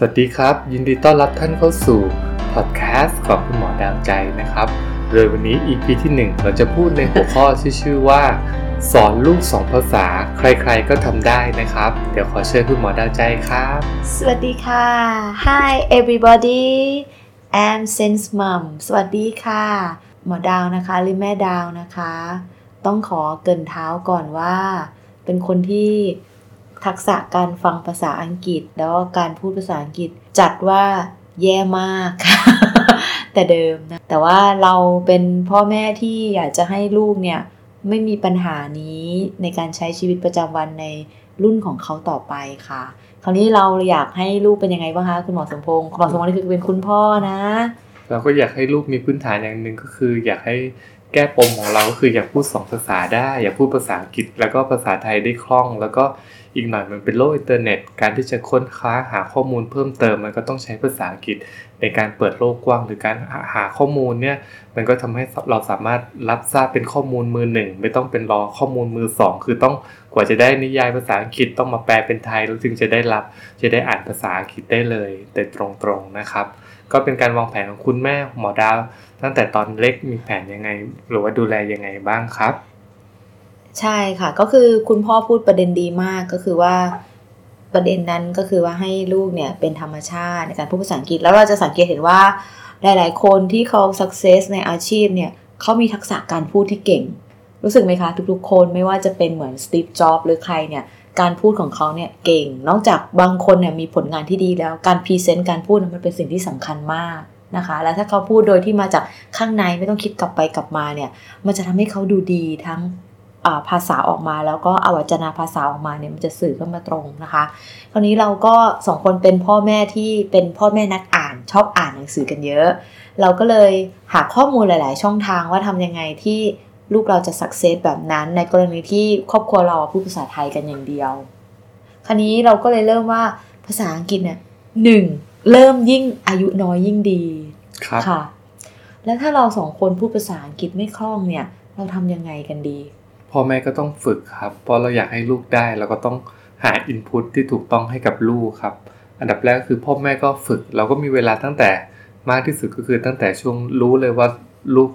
สวัสดีครับ ยินดีต้อนรับท่านเข้าสู่พอดแคสต์ของคุณหมอดาวใจนะครับโดยวันนี้ EP ที่ 1 เราจะพูดในหัวข้อที่ชื่อว่า สอนลูก2ภาษา ใครๆก็ทำได้นะครับ เดี๋ยวขอเชิญคุณหมอดาวใจครับ สวัสดีค่ะ Hi everybody I'm Sense Mom สวัสดีค่ะ หมอดาวนะคะ หรือแม่ดาวนะคะ ต้องขอเกินเท้าก่อนว่า เป็นคนที่ ทักษะการฟังภาษาอังกฤษ แล้วก็การพูดภาษาอังกฤษ จัดว่าแย่มาก แต่เดิมนะ แต่ว่าเราเป็นพ่อแม่ที่อยากจะให้ลูกเนี่ย ไม่มีปัญหานี้ในการใช้ชีวิตประจำวันในรุ่นของเขาต่อไปค่ะ คราวนี้เราอยากให้ลูกเป็นยังไงบ้างคะคุณหมอสมพงศ์คุณหมอสมพงศ์นี่คือเป็นคุณพ่อนะ เราก็อยากให้ลูกมีพื้นฐานอย่างหนึ่งก็คือ อยากให้แก้ปมของเราก็คืออยากพูดสองภาษาได้ อยากพูดภาษาอังกฤษแล้วก็ภาษาไทยได้คล่อง แล้วก็ อีกหน่อยมันเป็นโลกอินเทอร์เน็ต การที่จะค้นคว้าหาข้อมูลเพิ่มเติมมันก็ต้องใช้ภาษาอังกฤษในการเปิดโลกกว้างหรือการหาข้อมูลเนี่ยมันก็ทำให้เราสามารถรับทราบเป็นข้อมูลมือหนึ่งไม่ต้องเป็นรอข้อมูลมือสองคือต้องกว่าจะได้นิยายภาษาอังกฤษต้องมาแปลเป็นไทยแล้วจึงจะได้รับจะได้อ่านภาษาอังกฤษได้เลย แต่ตรงๆนะครับ ก็เป็นการวางแผนของคุณแม่หมอดาว ตั้งแต่ตอนเล็กมีแผนยังไง หรือว่าดูแลยังไงบ้างครับ ใช่ค่ะ ก็คือคุณพ่อพูดประเด็นดีมากก็คือว่าประเด็นนั้นก็คือว่าให้ลูกเนี่ยเป็นธรรมชาติในการพูดภาษาอังกฤษ แล้วเราจะสังเกตเห็นว่าหลาย ๆ คนที่เขา success ในอาชีพเนี่ยเขามีทักษะการพูดที่เก่ง รู้สึกไหมคะ ทุก ๆ คนไม่ว่าจะเป็นเหมือนสตีฟจ็อบหรือใครเนี่ยการพูดของเขาเนี่ยเก่ง นอกจากบางคนเนี่ยมีผลงานที่ดีแล้วการพรีเซนต์การพูดมันเป็นสิ่งที่สำคัญมากนะคะ แล้วถ้าเขาพูดโดยที่มาจากข้างในไม่ต้องคิดกลับไปกลับมาเนี่ยมันจะทำให้เขาดูดีทั้ง ภาษาออกมาแล้วก็อวัจนาภาษาออกมาเนี่ยมันจะสื่อเข้ามาตรงนะคะ คราวนี้เราก็สองคนเป็นพ่อแม่ที่เป็นพ่อแม่นักอ่านชอบอ่านหนังสือกันเยอะ เราก็เลยหาข้อมูลหลาย ๆ ช่องทางว่าทำยังไงที่ลูกเราจะสักเซสแบบนั้น ในกรณีที่ครอบครัวเราพูดภาษาไทยกันอย่างเดียว คราวนี้เราก็เลยเริ่มว่าภาษาอังกฤษเนี่ยหนึ่งเริ่มยิ่งอายุน้อยยิ่งดีครับค่ะ แล้วถ้าเราสองคนพูดภาษาอังกฤษไม่คล่องเนี่ย เราทำยังไงกันดี พ่อแม่ก็ต้องฝึกครับ เพราะเราอยากให้ลูกได้เราก็ต้องหาอินพุตที่ถูกต้องให้กับลูกครับ อันดับแรกคือพ่อแม่ก็ฝึก เราก็มีเวลาตั้งแต่มากที่สุดก็คือตั้งแต่ช่วงรู้เลยว่าลูก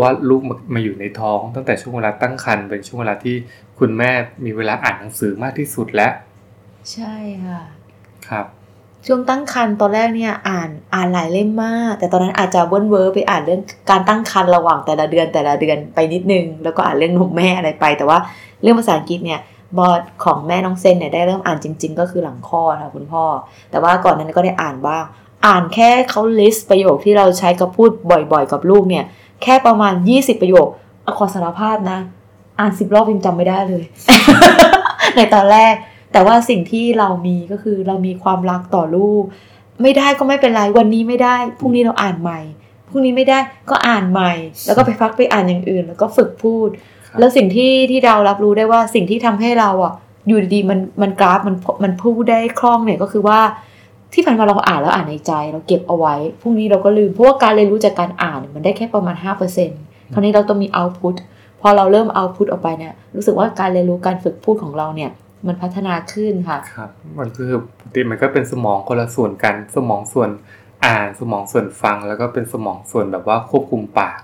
ว่าลูกมาอยู่ในท้อง ตั้งแต่ช่วงเวลาตั้งครรภ์เป็นช่วงเวลาที่คุณแม่มีเวลาอ่านหนังสือมากที่สุดแล้ว ใช่ค่ะ ครับ ช่วงตั้งครรภ์ตอนแรกเนี่ยอ่านอ่านหลายเล่มมาก แต่ตอนนั้นอาจจะเวอร์เวอร์ไปอ่านเรื่องการตั้งครรภ์ระหว่างแต่ละเดือนแต่ละเดือนไปนิดนึง แล้วก็อ่านเรื่องนมแม่อะไรไป แต่ว่าเรื่องภาษาอังกฤษเนี่ยบอดของแม่น้องเซนเนี่ยได้เริ่มอ่านจริง ๆ ก็คือหลังคลอดค่ะคุณพ่อ แต่ว่าก่อนนั้นก็ได้อ่านบ้าง อ่านแค่เขาลิสต์ประโยคที่เราใช้กับพูดบ่อยๆ กับลูกเนี่ยแค่ประมาณ 20 ประโยคอขอสารภาพนะ อ่านสิบรอบยังจำไม่ได้เลย ในตอนแรก แต่ว่าสิ่งที่เรามีก็คือเรามีความรักต่อลูก ไม่ได้ก็ไม่เป็นไรวันนี้ไม่ได้พรุ่งนี้เราอ่านใหม่พรุ่งนี้ไม่ได้ก็อ่านใหม่ แล้วก็ไปพักไปอ่านอย่างอื่น แล้วก็ฝึกพูด แล้วสิ่งที่ที่เรารับรู้ได้ว่าสิ่งที่ทำให้เราอะอยู่ดีๆมันมันกราฟมันมันพูดได้คล่องเนี่ยก็คือว่าที่ผ่านมาเราอ่านแล้วอ่านในใจ เราเก็บเอาไว้พรุ่งนี้เราก็ลืมเพราะว่าการเรียนรู้จากการอ่านมันได้แค่ประมาณ 5%คราวนี้เราต้องมี output พอเราเริ่ม output ออกไปเนี่ยรู้สึกว่าการเรียนรู้การฝึกพูดของเราเนี่ย มันพัฒนาขึ้นค่ะครับมันคือปกติมันก็เป็นสมองคนละส่วนกัน สมองส่วนอ่านสมองส่วนฟัง แล้วก็เป็นสมองส่วนแบบว่าควบคุมปาก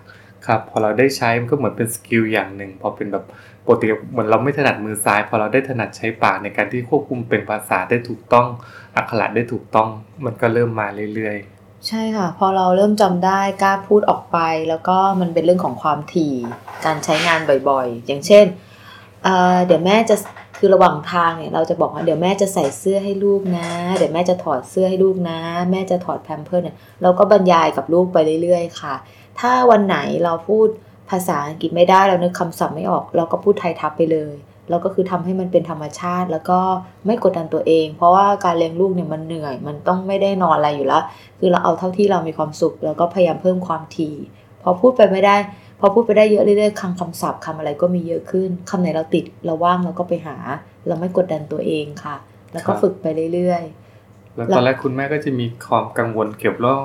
ครับพอเราได้ใช้มันก็เหมือนเป็น skill อย่างหนึ่งพอเป็นแบบปกติเหมือนเราไม่ถนัดมือซ้าย พอเราได้ถนัดใช้ปากในการที่ควบคุมเป็นภาษาได้ถูกต้องอักขระได้ถูกต้อง มันก็เริ่มมาเรื่อยใช่ค่ะ พอเราเริ่มจำได้กล้าพูดออกไป แล้วก็มันเป็นเรื่องของความถี่ การใช้งานบ่อยๆ อย่างเช่นเอ่อเดี๋ยวแม่จะ คือระหว่างทางเนี่ยเราจะบอกว่าเดี๋ยวแม่จะใส่เสื้อให้ลูกนะ เดี๋ยวแม่จะถอดเสื้อให้ลูกนะ แม่จะถอดแพมเพิร์สเนี่ยเราก็บรรยายกับลูกไปเรื่อยๆ ค่ะ ถ้าวันไหนเราพูดภาษาอังกฤษไม่ได้เรานึกคำศัพท์ไม่ออก เราก็พูดไทยทับไปเลยแล้วก็คือทำให้มันเป็นธรรมชาติแล้วก็ไม่กดดันตัวเอง เพราะว่าการเลี้ยงลูกเนี่ยมันเหนื่อย มันต้องไม่ได้นอนอะไรอยู่แล้ว คือเราเอาเท่าที่เรามีความสุข แล้วก็พยายามเพิ่มความถี่ พอพูดไปไม่ได้ พอพูดไปได้เยอะเรื่อยๆคำคำศัพท์คำอะไรก็มีเยอะขึ้นคำไหนเราติดเราว่างเราก็ไปหา เราไม่กดดันตัวเองค่ะ แล้วก็ฝึกไปเรื่อยๆ แล้วตอนแรกคุณแม่ก็จะมีความกังวลเกี่ยวกับเรื่อง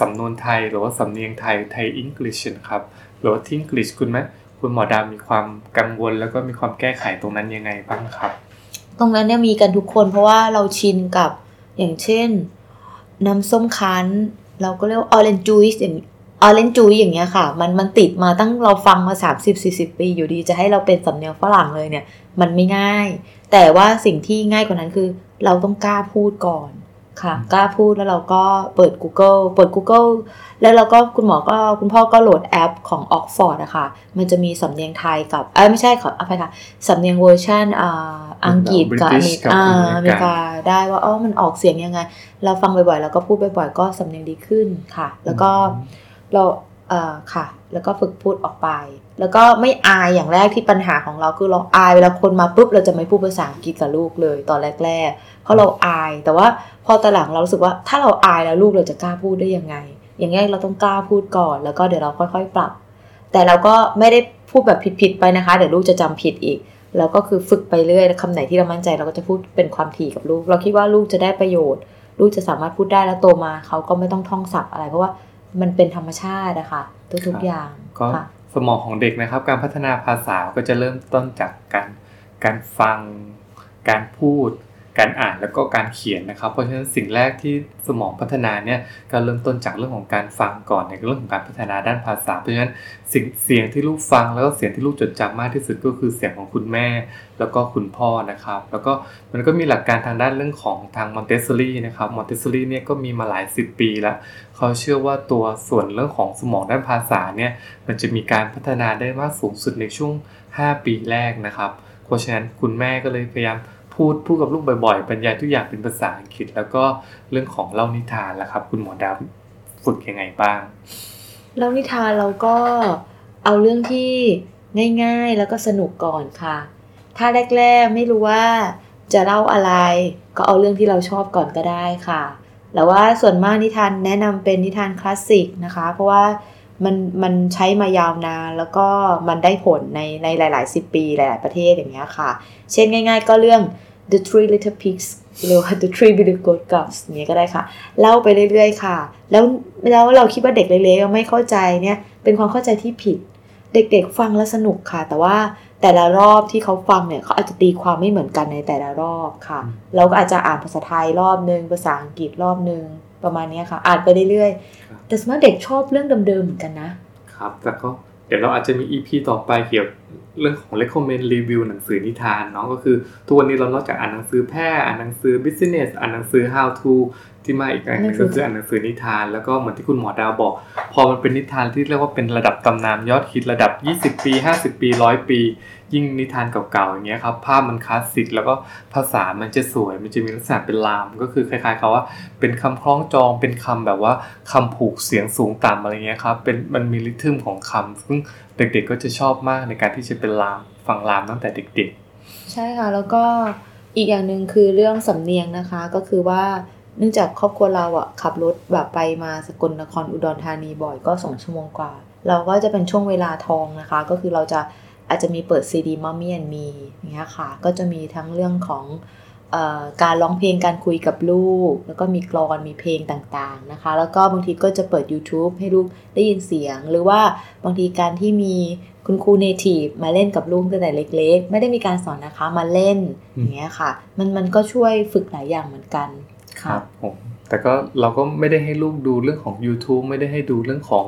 สำนวนไทยหรือว่าสำเนียงไทยไทยอังกฤษครับหรือว่าที่อังกฤษคุณแม่คุณหมอดามีความกังวลแล้วก็มีความแก้ไขตรงนั้นยังไงบ้างครับ ตรงนั้นเนี่ยมีกันทุกคนเพราะว่าเราชินกับอย่างเช่น น้ำส้มคั้น เราก็เรียกว่า orange juice อย่าง orange juice อย่างเงี้ยค่ะ มันมันติดมาตั้งเราฟังมา 30-40 ปีอยู่ดีจะให้เราเป็นสำเนียงฝรั่งเลยเนี่ย มันไม่ง่าย แต่ว่าสิ่งที่ง่ายกว่านั้นคือ เราต้องกล้าพูดก่อนค่ะกล้าพูดแล้วเราก็เปิด Google เปิด Google แล้วเราก็คุณหมอก็คุณพ่อก็โหลดแอปของ Oxford อะค่ะ มันจะมีสำเนียงไทยกับเอ้ยไม่ใช่ขออภัยค่ะสำเนียงเวอร์ชันอ่าอังกฤษกับอเมริกาอเมริกาได้ว่าอ๋อมันออกเสียงยังไง เราฟังบ่อยๆ แล้วก็พูดบ่อยๆ ก็สำเนียงดีขึ้นค่ะ แล้วก็ เราเอ่อค่ะ แล้วก็ฝึกพูดออกไป แล้วก็ไม่อายอย่างแรกที่ปัญหาของเราคือเราอายเวลาคนมาปุ๊บเราจะไม่พูดภาษาอังกฤษกับลูกเลยตอนแรกๆ เพราะเราอาย แต่ว่าพอตอนหลังเรารู้สึกว่าถ้าเราอายแล้วลูกเราจะกล้าพูดได้ยังไง อย่างแรกเราต้องกล้าพูดก่อน แล้วก็เดี๋ยวเราค่อยๆปรับ แต่เราก็ไม่ได้พูดแบบผิดๆไปนะคะ เดี๋ยวลูกจะจำผิดอีก แล้วก็คือฝึกไปเรื่อยคำไหนที่เรามั่นใจเราก็จะพูดเป็นความถี่กับลูก เราคิดว่าลูกจะได้ประโยชน์ ลูกจะสามารถพูดได้แล้วโตมาเขาก็ไม่ต้องท่องศัพท์อะไรเพราะว่า มันเป็นธรรมชาตินะคะทุกๆอย่างก็สมองของเด็กนะครับ การพัฒนาภาษาก็จะเริ่มต้นจากการการฟัง การพูด การอ่านแล้วก็การเขียนนะครับ เพราะฉะนั้นสิ่งแรกที่สมองพัฒนาเนี่ยก็เริ่มต้นจากเรื่องของการฟังก่อนในเรื่องของการพัฒนาด้านภาษา เพราะฉะนั้นสิ่งเสียงที่ลูกฟังแล้วก็เสียงที่ลูกจดจำมากที่สุดก็คือเสียงของคุณแม่ แล้วก็คุณพ่อนะครับ แล้วก็มันก็มีหลักการทางด้านเรื่องของทางมอนเตสซอรี่นะครับมอนเตสซอรี่เนี่ยก็มีมาหลายสิบปีแล้วเขาเชื่อว่าตัวส่วนเรื่องของสมองด้านภาษาเนี่ยมันจะมีการพัฒนาได้มากสูงสุดในช่วง 5 ปีแรกนะครับเพราะฉะนั้นคุณแม่ก็เลยพยายาม พูดพูดกับลูกบ่อยๆบรรยายทุกอย่างเป็นภาษาอังกฤษ แล้วก็เรื่องของเล่านิทานละครับ คุณหมอดาวฝึกยังไงบ้าง เล่านิทานเราก็เอาเรื่องที่ง่ายๆแล้วก็สนุกก่อนค่ะ ถ้าแรกๆไม่รู้ว่าจะเล่าอะไร ก็เอาเรื่องที่เราชอบก่อนก็ได้ค่ะแล้วว่าส่วนมากนิทานแนะนำเป็นนิทานคลาสสิกนะคะ เพราะว่า มันมันใช้มายาวนานแล้วก็มันได้ผลในในหลายๆสิบปีหลาย ๆ ประเทศอย่างเงี้ยค่ะ เช่นง่าย ๆ ก็เรื่อง The Three Little Pigs หรือว่า The Three Little Goat Girls อย่างเงี้ยก็ได้ค่ะ เล่าไปเรื่อย ๆ ค่ะ แล้วแล้วเราคิดว่าเด็กเล็กๆไม่เข้าใจเนี่ยเป็นความเข้าใจที่ผิด เด็กๆฟังแล้วสนุกค่ะ แต่ว่าแต่ละรอบที่เขาฟังเนี่ยเขาอาจจะตีความไม่เหมือนกันในแต่ละรอบค่ะ เราก็อาจจะอ่านภาษาไทยรอบนึงภาษาอังกฤษรอบนึง ประมาณนี้ค่ะ อ่านไปเรื่อยๆ แต่สมมติเด็กชอบเรื่องเดิมๆเหมือนกันนะ ครับ แต่ก็เดี๋ยวเราอาจจะมี EP ต่อไปเกี่ยวเรื่องของ recommend review หนังสือนิทานเนาะก็คือทุกวันนี้เรานอกจากอ่านหนังสือแพทย์อ่านหนังสือ business อ่านหนังสือ how to ที่มาอีกอันนึงก็คืออ่านหนังสือนิทานแล้วก็เหมือนที่คุณหมอดาวบอก พอมันเป็นนิทานที่เรียกว่าเป็นระดับตำนานยอดฮิตระดับ 20 ปี 50 ปีร้อยปี ยิ่งนิทานเก่าๆอย่างเงี้ยครับภาพมันคลาสสิกแล้วก็ภาษามันจะสวย มันจะมีลักษณะเป็นลาม ก็คือคล้ายๆเขาว่าเป็นคำคล้องจองเป็นคำแบบว่าคำผูกเสียงสูงต่ำอะไรเงี้ยครับเป็นมันมีริทึมของคำซึ่งเด็กๆก็จะชอบมากในการที่จะเป็นลามฟังลามตั้งแต่เด็ก ๆ ใช่ค่ะแล้วก็อีกอย่างหนึ่งคือเรื่องสำเนียงนะคะก็คือว่า เนื่องจากครอบครัวเราอะขับรถแบบไปมาสกลนครอุดรธานีบ่อยก็สองชั่วโมงกว่า เราก็จะเป็นช่วงเวลาทองนะคะ ก็คือเราจะอาจจะมีเปิดซีดีมัมมี่แอนมีอย่างเงี้ยค่ะ ก็จะมีทั้งเรื่องของอการร้องเพลงการคุยกับลูก แล้วก็มีกรอนมีเพลงต่างๆนะคะ แล้วก็บางทีก็จะเปิด YouTube ให้ลูกได้ยินเสียง หรือว่าบางทีการที่มีคุณครูเนทีฟมาเล่นกับลูกตั้งแต่เล็ก ๆ ไม่ได้มีการสอนนะคะมาเล่นอย่างเงี้ยค่ะ มันมันก็ช่วยฝึกหลายอย่างเหมือนกัน ครับผมแต่ก็เราก็ไม่ได้ให้ลูกดูเรื่องของ YouTube ไม่ได้ให้ดูเรื่องของ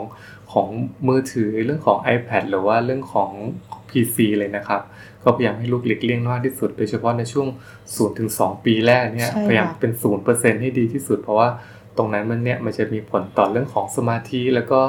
ของมือถือเรื่องของ iPad หรือว่าเรื่องของ PC เลยนะครับ ก็พยายามให้ลูกหลีกเลี่ยงมากที่สุดโดยเฉพาะในช่วง0ถึง2ปีแรกเนี่ยพยายามเป็น0%ให้ดีที่สุด เพราะว่าตรงนั้นมันเนี่ยมันจะมีผลต่อเรื่องของสมาธิ แล้วก็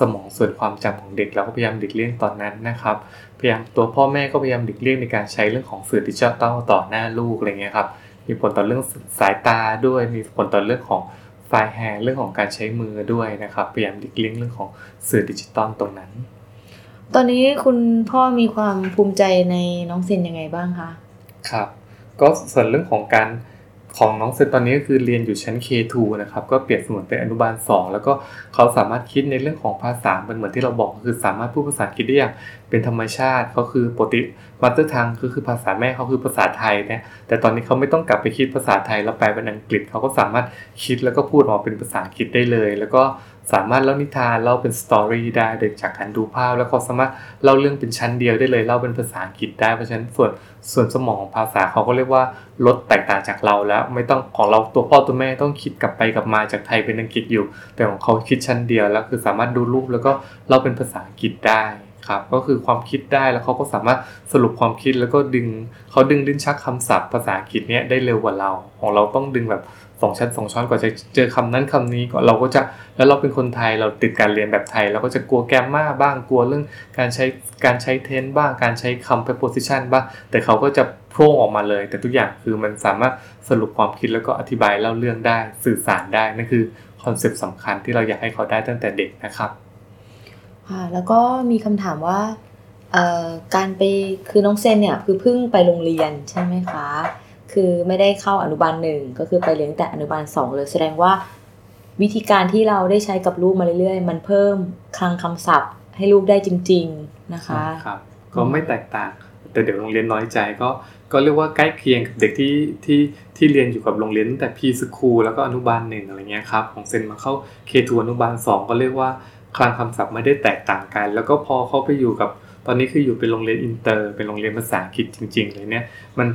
สมองส่วนความจำของเด็กเราก็พยายามหลีกเลี่ยงตอนนั้นนะครับพยายามตัวพ่อแม่ก็พยายามหลีกเลี่ยงในการใช้เรื่องของสื่อดิจิทัลต่อหน้าลูกอะไรเงี้ยครับ มีผลต่อเรื่องสายตาด้วย มีผลต่อเรื่องของfine hand เรื่องของการใช้มือด้วยนะครับพยายามหลีกเลี่ยงเรื่องของสื่อดิจิตอลตรงนั้น ตอนนี้คุณพ่อมีความภูมิใจในน้องเซนยังไงบ้างคะ ครับ ก็ส่วนเรื่องของการ ของน้องเซนตอนนี้ก็คือเรียนอยู่ชั้น K2 นะครับ ก็เปรียบเสมือนเป็นอนุบาล 2 แล้วก็เขาสามารถคิดในเรื่องของภาษาเหมือนที่เราบอกคือสามารถพูดภาษาอังกฤษได้อย่างเป็นธรรมชาติเขาคือปกติ mother tongue ก็คือภาษาแม่เขาคือภาษาไทยนะแต่ตอนนี้เขาไม่ต้องกลับไปคิดภาษาไทยแล้วแปลเป็นอังกฤษเขาก็สามารถคิดแล้วก็พูดออกเป็นภาษาอังกฤษได้เลย แล้วก็ สามารถเล่านิทานเล่าเป็นสตอรี่ได้โดยจากการดูภาพ แล้วเขาสามารถเล่าเรื่องเป็นชั้นเดียวได้เลยเล่าเป็นภาษาอังกฤษได้เพราะฉะนั้นส่วนส่วนสมองภาษาเขาก็เรียกว่าลดแตกต่างจากเราแล้ว ไม่ต้องของเราตัวพ่อตัวแม่ต้องคิดกลับไปกลับมาจากไทยเป็นอังกฤษอยู่ แต่ของเขาคิดชั้นเดียวแล้วคือสามารถดูรูปแล้วก็เล่าเป็นภาษาอังกฤษได้ครับก็คือความคิดได้แล้วเขาก็สามารถสรุปความคิดแล้วก็ดึงเขาดึงลิ้นชักคำศัพท์ภาษาอังกฤษเนี้ยได้เร็วกว่าเรา ของเราต้องดึงแบบ สองชั้นสองช้อนกว่าจะเจอคำนั้นคำนี้ก็เราก็จะแล้วเราเป็นคนไทยเราติดการเรียนแบบไทย เราก็จะกลัว grammar บ้างกลัวเรื่องการใช้การใช้ tense บ้างการใช้คำ preposition บ้างแต่เขาก็จะโพล่งออกมาเลย แต่ทุกอย่างคือมันสามารถสรุปความคิดแล้วก็อธิบายเล่าเรื่องได้สื่อสารได้นั่นคือคอนเซปต์สำคัญที่เราอยากให้เขาได้ตั้งแต่เด็กนะครับค่ะแล้วก็มีคำถามว่าการไปคือน้องเซนเนี่ยคือเพิ่งไปโรงเรียนใช่ไหมคะ คือไม่ได้เข้าอนุบาลหนึ่งก็คือไปเลี้ยงแต่อนุบาลสองเลยแสดงว่า วิธีการที่เราได้ใช้กับลูกมาเรื่อยๆ มันเพิ่มคลังคำศัพท์ ให้ลูกได้จริง ๆนะคะครับก็ไม่แตกต่าง แต่เดี๋ยวโรงเรียนน้อยใจก็ก็เรียกว่าใกล้เคียงกับเด็กที่ที่ที่เรียนอยู่กับโรงเรียนตั้งแต่พีสคูลแล้วก็อนุบาลหนึ่งอะไรเงี้ยครับของเซนมาเข้าK2 อนุบาลสองก็เรียกว่าคลังคำศัพท์ไม่ได้แตกต่างกัน แล้วก็พอเขาไปอยู่กับตอนนี้คืออยู่เป็นโรงเรียนอินเตอร์ เป็นโรงเรียนภาษาอังกฤษจริง ๆ เลยเนี่ยมัน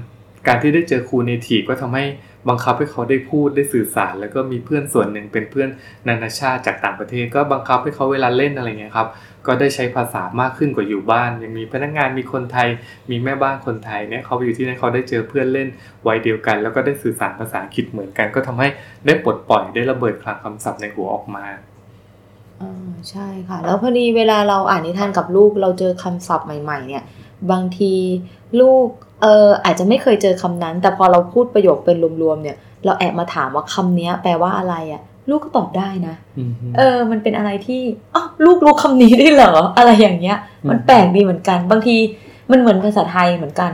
การที่ได้เจอครู native ก็ทำให้บังคับให้เขาได้พูดได้สื่อสาร แล้วก็มีเพื่อนส่วนหนึ่งเป็นเพื่อนนานาชาติจากต่างประเทศ ก็บังคับให้เขาเวลาเล่นอะไรเงี้ยครับก็ได้ใช้ภาษามากขึ้นกว่าอยู่บ้าน ยังมีพนักงานมีคนไทย มีแม่บ้านคนไทยเนี่ยเขาไปอยู่ที่นั่นเขาได้เจอเพื่อนเล่นวัยเดียวกัน แล้วก็ได้สื่อสารภาษาอังกฤษเหมือนกัน ก็ทำให้ได้ปลดปล่อยได้ระเบิดคลังคำศัพท์ในหัวออกมาอ่าใช่ค่ะ แล้วพอดีเวลาเราอ่านนิทานกับลูกเราเจอคำศัพท์ใหม่ ๆ เนี่ย บางที ลูกเอออาจจะไม่เคยเจอคำนั้น แต่พอเราพูดประโยคเป็นรวมๆเนี่ย เราแอบมาถามว่าคำนี้แปลว่าอะไรอะ่ะ ลูกก็ตอบได้นะเออ มันเป็นอะไรที่อ๋อลูกรู้คำนี้ได้เหรออะไรอย่างเงี้ย มันแปลกดีเหมือนกัน บางทีมันเหมือนภาษาไทยเหมือนกัน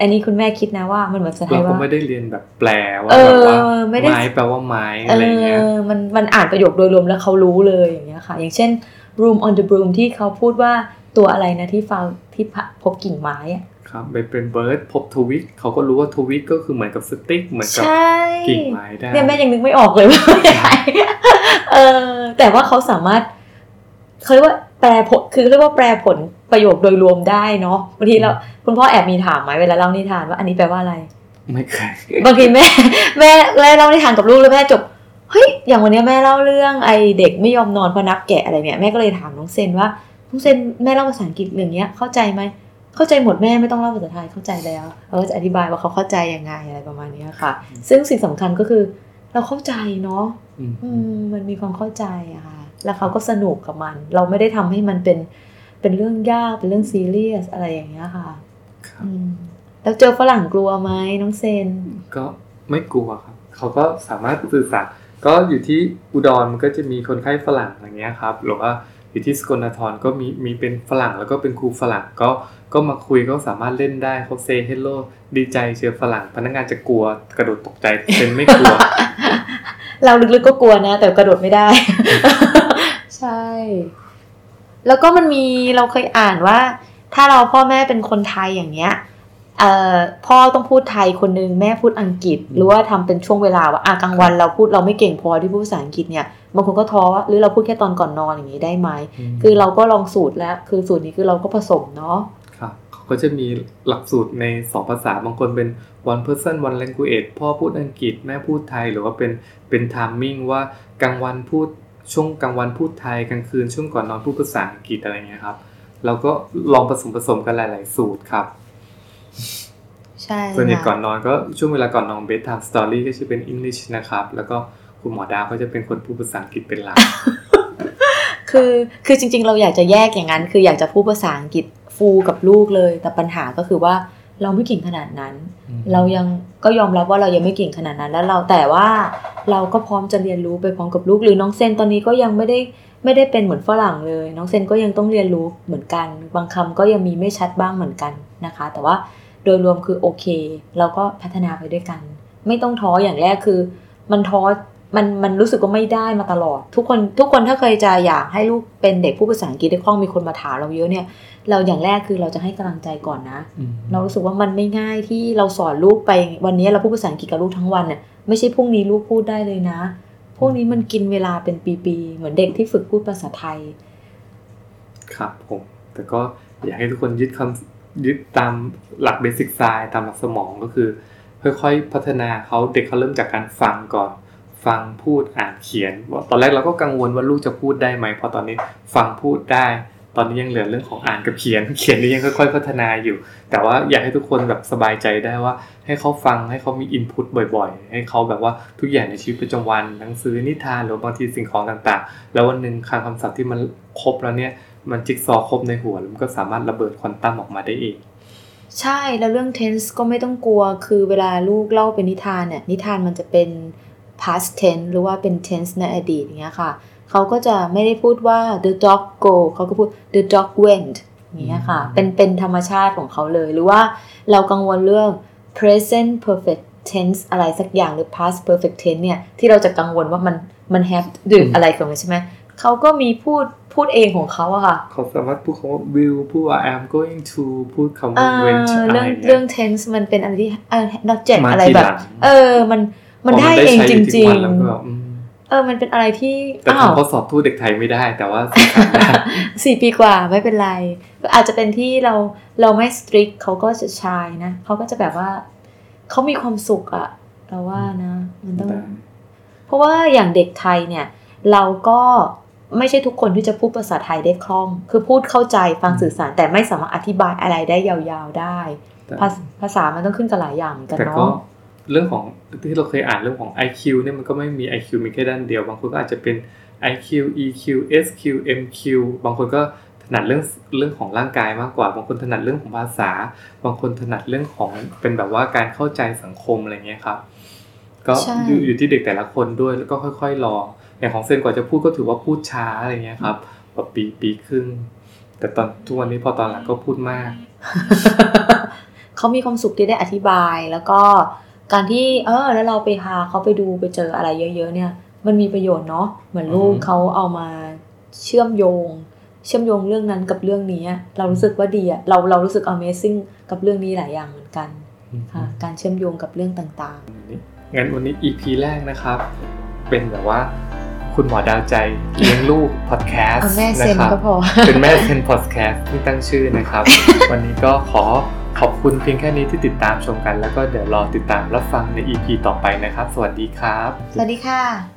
อันนี้คุณแม่คิดนะว่ามันเหมือนภาษาไทยว่าเราไม่ได้เรียนแบบแปลว่าแบบว่าไม้แปลว่าไม้อะไรเงี้ยมันมันอ่านประโยคโดยรวมแล้วเขารู้เลยอย่างเงี้ยค่ะ อย่างเช่น room on the broom ที่เขาพูดว่าตัวอะไรนะที่ฟังที่พบกิ่งไม้อะ ครับเป็นเบิร์ดพบทวิตเขาก็รู้ว่าทวิตก็คือเหมือนกับสติ๊กเหมือนกับกิ่งไม้ได้เนี่ยแม่ยังนึกไม่ออกเลยว่าอะไรเออแต่ว่าเขาสามารถเขาเรียกว่าแปลผลคือเรียกว่าแปลผลประโยคโดยรวมได้เนาะบางทีเราคุณพ่อแอบมีถามไหมเวลาเล่านิทานว่า อันนี้แปลว่าอะไร ไม่เคยบางทีแม่ แม่เล่านิทานกับลูกแล้วแม่จบเฮ้ยอย่างวันนี้แม่เล่าเรื่องไอเด็กไม่ยอมนอนเพราะนับแกะอะไรเนี่ยแม่ก็เลยถามน้องเซนว่าน้องเซนแม่เล่าภาษาอังกฤษอย่างเงี้ยเข้าใจไหม เข้าใจหมดแม่ไม่ต้องเล่าภาษาไทยเข้าใจแล้วเราก็จะอธิบายว่าเขาเข้าใจยังไงอะไรประมาณนี้ค่ะ ซึ่งสิ่งสำคัญก็คือ เราเข้าใจเนาะมันมีความเข้าใจอะค่ะแล้วเขาก็สนุกกับมัน เราไม่ได้ทำให้มันเป็นเป็นเรื่องยากเป็นเรื่องซีเรียสอะไรอย่างเงี้ยค่ะแล้วเจอฝรั่งกลัวไหมน้องเซน ก็ไม่กลัวครับ เขาก็สามารถสื่อสารก็อยู่ที่อุดรมันก็จะมีคนไข้ฝรั่งอย่างเงี้ยครับหรือว่า อยู่ที่สกลนครก็มีมีเป็นฝรั่งแล้วก็เป็นครูฝรั่งก็ก็มาคุยก็สามารถเล่นได้เขา say hello ดีใจเจอฝรั่ง พนักงานจะกลัวกระโดดตกใจเป็นไม่กลัว เราลึกๆก็กลัวนะ แต่กระโดดไม่ได้ ใช่ แล้วก็มันมีเราเคยอ่านว่า ถ้าเราพ่อแม่เป็นคนไทยอย่างเงี้ย พ่อต้องพูดไทยคนนึงแม่พูดอังกฤษ หรือว่าทำเป็นช่วงเวลาว่าอะกลางวันเราพูดเราไม่เก่งพอที่พูดภาษาอังกฤษเนี่ยบางคนก็ท้อว่าหรือเราพูดแค่ตอนก่อนนอนอย่างนี้ได้ไหมคือเราก็ลองสูตรแล้ว คือสูตรนี้คือเราก็ผสมเนาะครับเขาก็จะมีหลักสูตรในสองภาษาบางคนเป็น one person one language พ่อพูดอังกฤษแม่พูดไทยหรือว่าเป็นเป็น timing ว่ากลางวันพูดช่วงกลางวันพูดไทยกลางคืนช่วงก่อนนอนพูดภาษาอังกฤษอะไรเงี้ยครับเราก็ลองผสมผสมกันหลาย ๆ สูตรครับ ใช่ส่วนใหญ่ก่อนนอนก็ช่วงเวลาก่อนนอน bedtime story ก็จะเป็นอังกฤษนะครับ แล้วก็คุณหมอดาวก็จะเป็นคนพูดภาษาอังกฤษเป็นหลักคือคือจริง ๆ เราอยากจะแยกอย่างนั้น คืออยากจะพูดภาษาอังกฤษฟูกับลูกเลย แต่ปัญหาก็คือว่าเราไม่เก่งขนาดนั้น เรายังก็ยอมรับว่าเรายังไม่เก่งขนาดนั้น แล้วเราแต่ว่าเราก็พร้อมจะเรียนรู้ไปพร้อมกับลูกหรือน้องเซนตอนนี้ก็ยังไม่ได้ไม่ได้เป็นเหมือนฝรั่งเลย น้องเซนก็ยังต้องเรียนรู้เหมือนกัน บางคำก็ยังมีไม่ชัดบ้างเหมือนกันนะคะ แต่ว่า โดยรวมคือโอเค เราก็พัฒนาไปด้วยกัน ไม่ต้องท้ออย่างแรกคือ มันท้อมันมันรู้สึกว่าไม่ได้มาตลอด ทุกคนทุกคนถ้าเคยจะอยากให้ลูกเป็นเด็กผู้ภาษาอังกฤษได้คล่องมีคนมาถามเราเยอะเนี่ย เราอย่างแรกคือเราจะให้กำลังใจก่อนนะ เรารู้สึกว่ามันไม่ง่ายที่เราสอนลูกไปวันนี้เราพูดภาษาอังกฤษกับลูกทั้งวันเนี่ยไม่ใช่พรุ่งนี้ลูกพูดได้เลยนะ พวกนี้มันกินเวลาเป็นปีๆเหมือนเด็กที่ฝึกพูดภาษาไทย ครับผมแต่ก็อยากให้ทุกคนยึดคำ ยึดตามหลักเบสิกไซน์ตามหลักสมองก็คือ ค่อยๆพัฒนาเขาเด็กเขาเริ่มจากการฟังก่อน ฟังพูดอ่านเขียน ตอนแรกเราก็กังวลว่าลูกจะพูดได้ไหมเพราะตอนนี้ฟังพูดได้ ตอนนี้ยังเหลือเรื่องของอ่านกับเขียน เขียนนี่ยังค่อย ๆ พัฒนาอยู่ แต่ว่าอยากให้ทุกคนแบบสบายใจได้ว่า ให้เขาฟังให้เขามีอินพุตบ่อย ๆ ให้เขาแบบว่าทุกอย่างในชีวิตประจำวันหนังสือนิทานหรือบางทีสิ่งของต่างๆ แล้ววันหนึ่งคำคำศัพท์ที่มันครบแล้วเนี่ย มันจิ๊กซอว์ครบในหัวแล้วมันก็สามารถระเบิดควอนตัมออกมาได้เอง ใช่แล้วเรื่อง tense ก็ไม่ต้องกลัว คือเวลาลูกเล่าเป็นนิทานเนี่ยนิทานมันจะเป็น past tense หรือว่าเป็น tense ในอดีตอย่างเงี้ยค่ะเขาก็จะไม่ได้พูดว่า the dog go เขาก็พูด the dog went อย่างเงี้ยค่ะอืมเป็นเป็นธรรมชาติของเขาเลย หรือว่าเรากังวลเรื่อง present perfect tense อะไรสักอย่างหรือ past perfect tense เนี่ย ที่เราจะกังวลว่ามันมัน have หรืออะไรของมันใช่ไหมเขาก็มีพูด พูดเองของเขาอะค่ะเขาสามารถพูดคำว่า will พูดว่า I'm going to พูดคำเอว่าอ went อะไรเรื่องเงี้เรื่อยง tense มันเป็นอะไรที่เออ not jet มาอะไรทีแบหบลังเออมันมันพอได้เองใช้จยู่ทุริกงวันแล้วก็แบบอืมๆเออมันเป็นอะไรที่แต่อ้าวทำข้อสอบทูตเด็กไทยไม่ได้แต่ว่าสื่อสารได้สี่ปีกว่าไม่เป็นไร อาจจะเป็นที่เราเราไม่ strict เขาก็จะชายนะเขาก็จะแบบว่าเขามีความสุขอะเราว่านะ มันต้องได้เพราะว่าอย่างเด็กไทยเนี่ย เราก็ ไม่ใช่ทุกคนที่จะพูดภาษาไทยได้คล่อง คือพูดเข้าใจฟังสื่อสาร แต่ไม่สามารถอธิบายอะไรได้ยาวๆได้แต่ภาษภาษามันต้องขึ้นกับหลายอย่างเหมือนกันแต่ก็เนาะเรื่องของที่เราเคยอ่านเรื่องของ IQ เนี่ยมันก็ไม่มี IQ มีแค่ด้านเดียว บางคนก็อาจจะเป็น IQ EQ SQ MQ บางคนก็ถนัดเรื่องเรื่องของร่างกายมากกว่า บางคนถนัดเรื่องของภาษา บางคนถนัดเรื่องของเป็นแบบว่าการเข้าใจสังคมอะไรเงี้ยครับ ก็ใช่อยู่อยู่ที่เด็กแต่ละคนด้วยแล้วก็ค่อยๆรอ อย่างของเซนกว่าจะพูดก็ถือว่าพูดช้าอะไรเงี้ยครับแบบปีปีครึ่งแต่ตอนทุกวันนี้พอตอนหลังก็พูดมาก เขามีความสุขที่ได้อธิบายแล้วก็การที่เออแล้วเราไปพาเขาไปดูไปเจออะไรเยอะ ๆ เนี่ย มันมีประโยชน์เนาะเหมือนลูกอืมเขาเอามาเชื่อมโยง เชื่อมโยงเรื่องนั้นกับเรื่องนี้อะเรารู้สึกว่าดีอะเราเรารู้สึก Amazing กับเรื่องนี้หลายอย่างเหมือนกันค่ะการเชื่อมโยงกับเรื่องต่างงั้นวันนี้ EP แรกนะครับ เป็นแบบว่า คุณหมอดาวใจเลี้ยงลูกพอดแคสๆต์เอาแม่เซนนะครับก็พอเป็นแม่เซนพอดแคสต์ที่ตั้งชื่อนะครับ วันนี้ก็ขอขอบคุณเพียงแค่นี้ที่ติดตามชมกัน แล้วก็เดี๋ยวรอติดตามรับฟังใน EP ต่อไปนะครับ สวัสดีครับ สวัสดีค่ะ